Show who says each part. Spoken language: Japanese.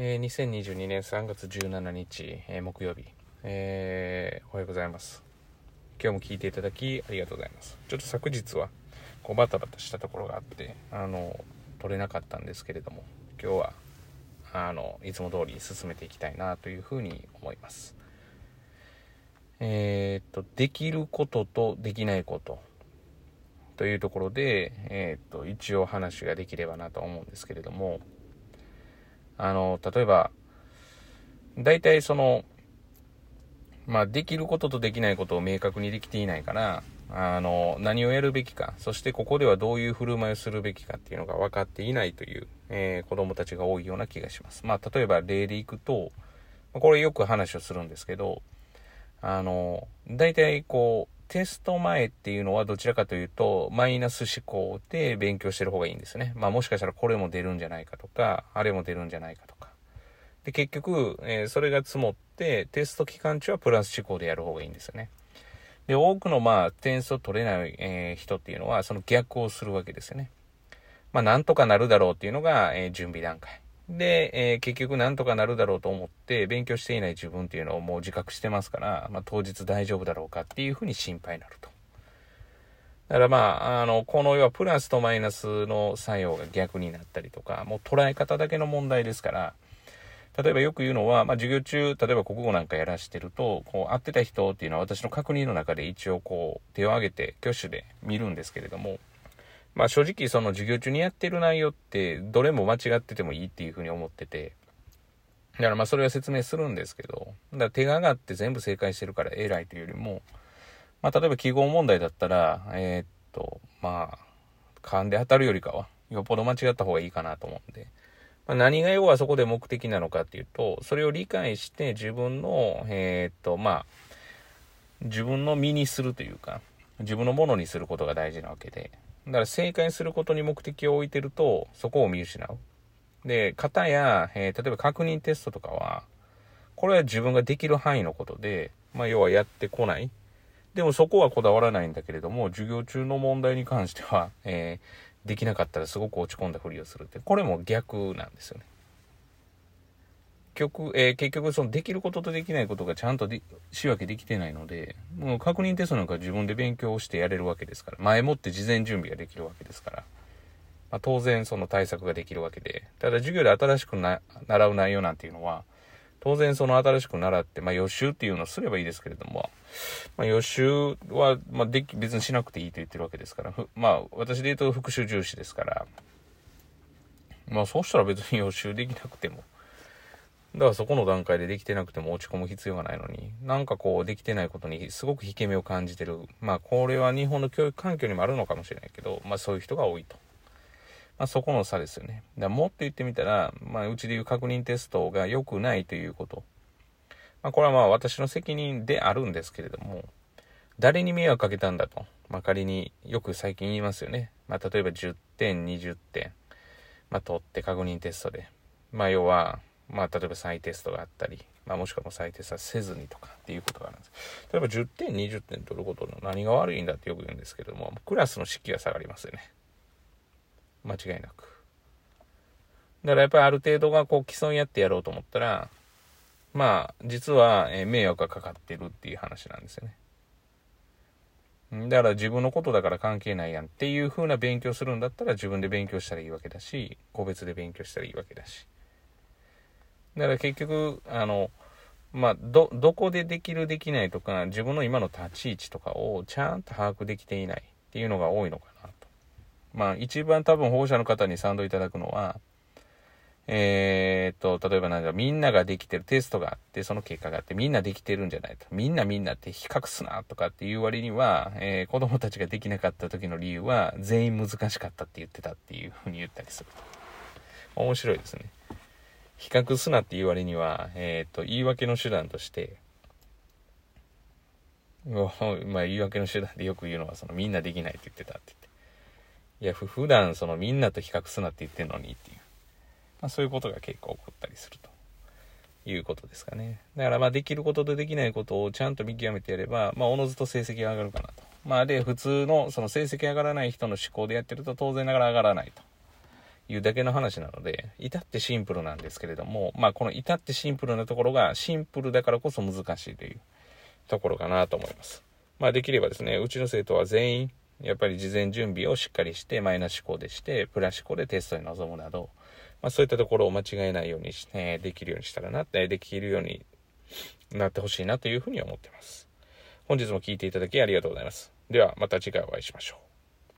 Speaker 1: えー、2022年3月17日、えー、木曜日、えー、おはようございます。今日も聞いていただきありがとうございます。ちょっと昨日は、こうバタバタしたところがあって、あの、撮れなかったんですけれども、今日は、あの、いつも通り進めていきたいなというふうに思います。え、っと、できることとできないことというところで、え、っと、一応話ができればなと思うんですけれども、あの、例えば、大体その、まあ、できることとできないことを明確にできていないから、あの、何をやるべきか、そしてここではどういう振る舞いをするべきかっていうのが分かっていないという、えー、子供たちが多いような気がします。まあ、例えば例でいくと、これよく話をするんですけど、あの、大体こう、テスト前っていうのはどちらかというと、マイナス思考で勉強してる方がいいんですね。まあもしかしたらこれも出るんじゃないかとか、あれも出るんじゃないかとか。で、結局、えー、それが積もって、テスト期間中はプラス思考でやる方がいいんですよね。で、多くのまあ点数を取れない、えー、人っていうのは、その逆をするわけですよね。まあなんとかなるだろうっていうのが、えー、準備段階。で、えー、結局なんとかなるだろうと思って勉強していない自分っていうのをもう自覚してますから、まあ、当日大丈夫だろうかっていうふうに心配になると。だからまあ、あの、この要はプラスとマイナスの作用が逆になったりとか、もう捉え方だけの問題ですから、例えばよく言うのは、まあ、授業中、例えば国語なんかやらしてると、こう、会ってた人っていうのは私の確認の中で一応こう、手を挙げて挙手で見るんですけれども、まあ正直その授業中にやってる内容ってどれも間違っててもいいっていうふうに思ってて、だからまあそれは説明するんですけど、だから手が上がって全部正解してるから偉いというよりも、まあ例えば記号問題だったら、えー、っと、まあ、勘で当たるよりかは、よっぽど間違った方がいいかなと思うんで、まあ、何が要はそこで目的なのかっていうと、それを理解して自分の、えー、っと、まあ、自分の身にするというか、自分のものにすることが大事なわけで、だから正解することに目的を置いてると、そこを見失う。で、型や、えー、例えば確認テストとかは、これは自分ができる範囲のことで、まあ要はやってこない。でもそこはこだわらないんだけれども、授業中の問題に関しては、えー、できなかったらすごく落ち込んだふりをするって、これも逆なんですよね。局、えー、結局そのできることとできないことがちゃんと仕分けできてないので、もう確認テストなんか自分で勉強してやれるわけですから、前もって事前準備ができるわけですから、まあ、当然その対策ができるわけで、ただ授業で新しくな習う内容なんていうのは、当然その新しく習って、まあ予習っていうのをすればいいですけれども、まあ予習は、まあでき、別にしなくていいと言ってるわけですから、まあ私で言うと復習重視ですから、まあそうしたら別に予習できなくても、だからそこの段階でできてなくても落ち込む必要がないのに、なんかこうできてないことにすごく引け目を感じてる。まあこれは日本の教育環境にもあるのかもしれないけど、まあそういう人が多いと。まあそこの差ですよね。だもっと言ってみたら、まあうちでいう確認テストが良くないということ。まあこれはまあ私の責任であるんですけれども、誰に迷惑かけたんだと。まあ仮によく最近言いますよね。まあ例えば10点、20点、まあ取って確認テストで。まあ要は、まあ、例えば再テストがあったり、まあ、もしくはもう再テストはせずにとかっていうことがあるんです。例えば10点、20点取ることの何が悪いんだってよく言うんですけども、クラスの士気が下がりますよね。間違いなく。だからやっぱりある程度がこう競い合ってやろうと思ったら、まあ、実は、え迷惑がかかってるっていう話なんですよね。だから自分のことだから関係ないやんっていう風な勉強するんだったら自分で勉強したらいいわけだし、個別で勉強したらいいわけだし。だから結局、あの、まあ、ど、どこでできるできないとか、自分の今の立ち位置とかをちゃんと把握できていないっていうのが多いのかなと。まあ、一番多分保護者の方に賛同いただくのは、えー、っと、例えばなんかみんなができてるテストがあって、その結果があって、みんなできてるんじゃないと。みんなみんなって比較すなとかっていう割には、えー、子供たちができなかった時の理由は、全員難しかったって言ってたっていうふうに言ったりすると。面白いですね。比較すなって言う割には、えっ、ー、と、言い訳の手段として、まあ、言い訳の手段でよく言うのは、その、みんなできないって言ってたって言って。いや、普段、その、みんなと比較すなって言ってんのにっていう。まあ、そういうことが結構起こったりすると。いうことですかね。だから、まあ、できることとできないことをちゃんと見極めてやれば、まあ、おのずと成績が上がるかなと。まあ、で、普通の、その成績上がらない人の思考でやってると、当然ながら上がらないと。いうだけの話なので、至ってシンプルなんですけれども、まあこの至ってシンプルなところがシンプルだからこそ難しいというところかなと思います。まあできればですね、うちの生徒は全員、やっぱり事前準備をしっかりして、マイナス思考でして、プラス思考でテストに臨むなど、まあそういったところを間違えないようにして、できるようにしたらなって、できるようになってほしいなというふうに思っています。本日も聴いていただきありがとうございます。ではまた次回お会いしましょう。